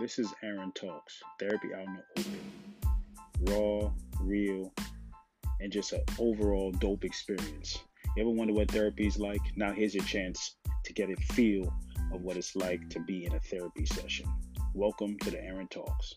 This is Aaron Talks, therapy out in the open. Raw, real, and just an overall dope experience. You ever wonder what therapy is like? Now here's your chance to get a feel of what it's like to be in a therapy session. Welcome to the Aaron Talks.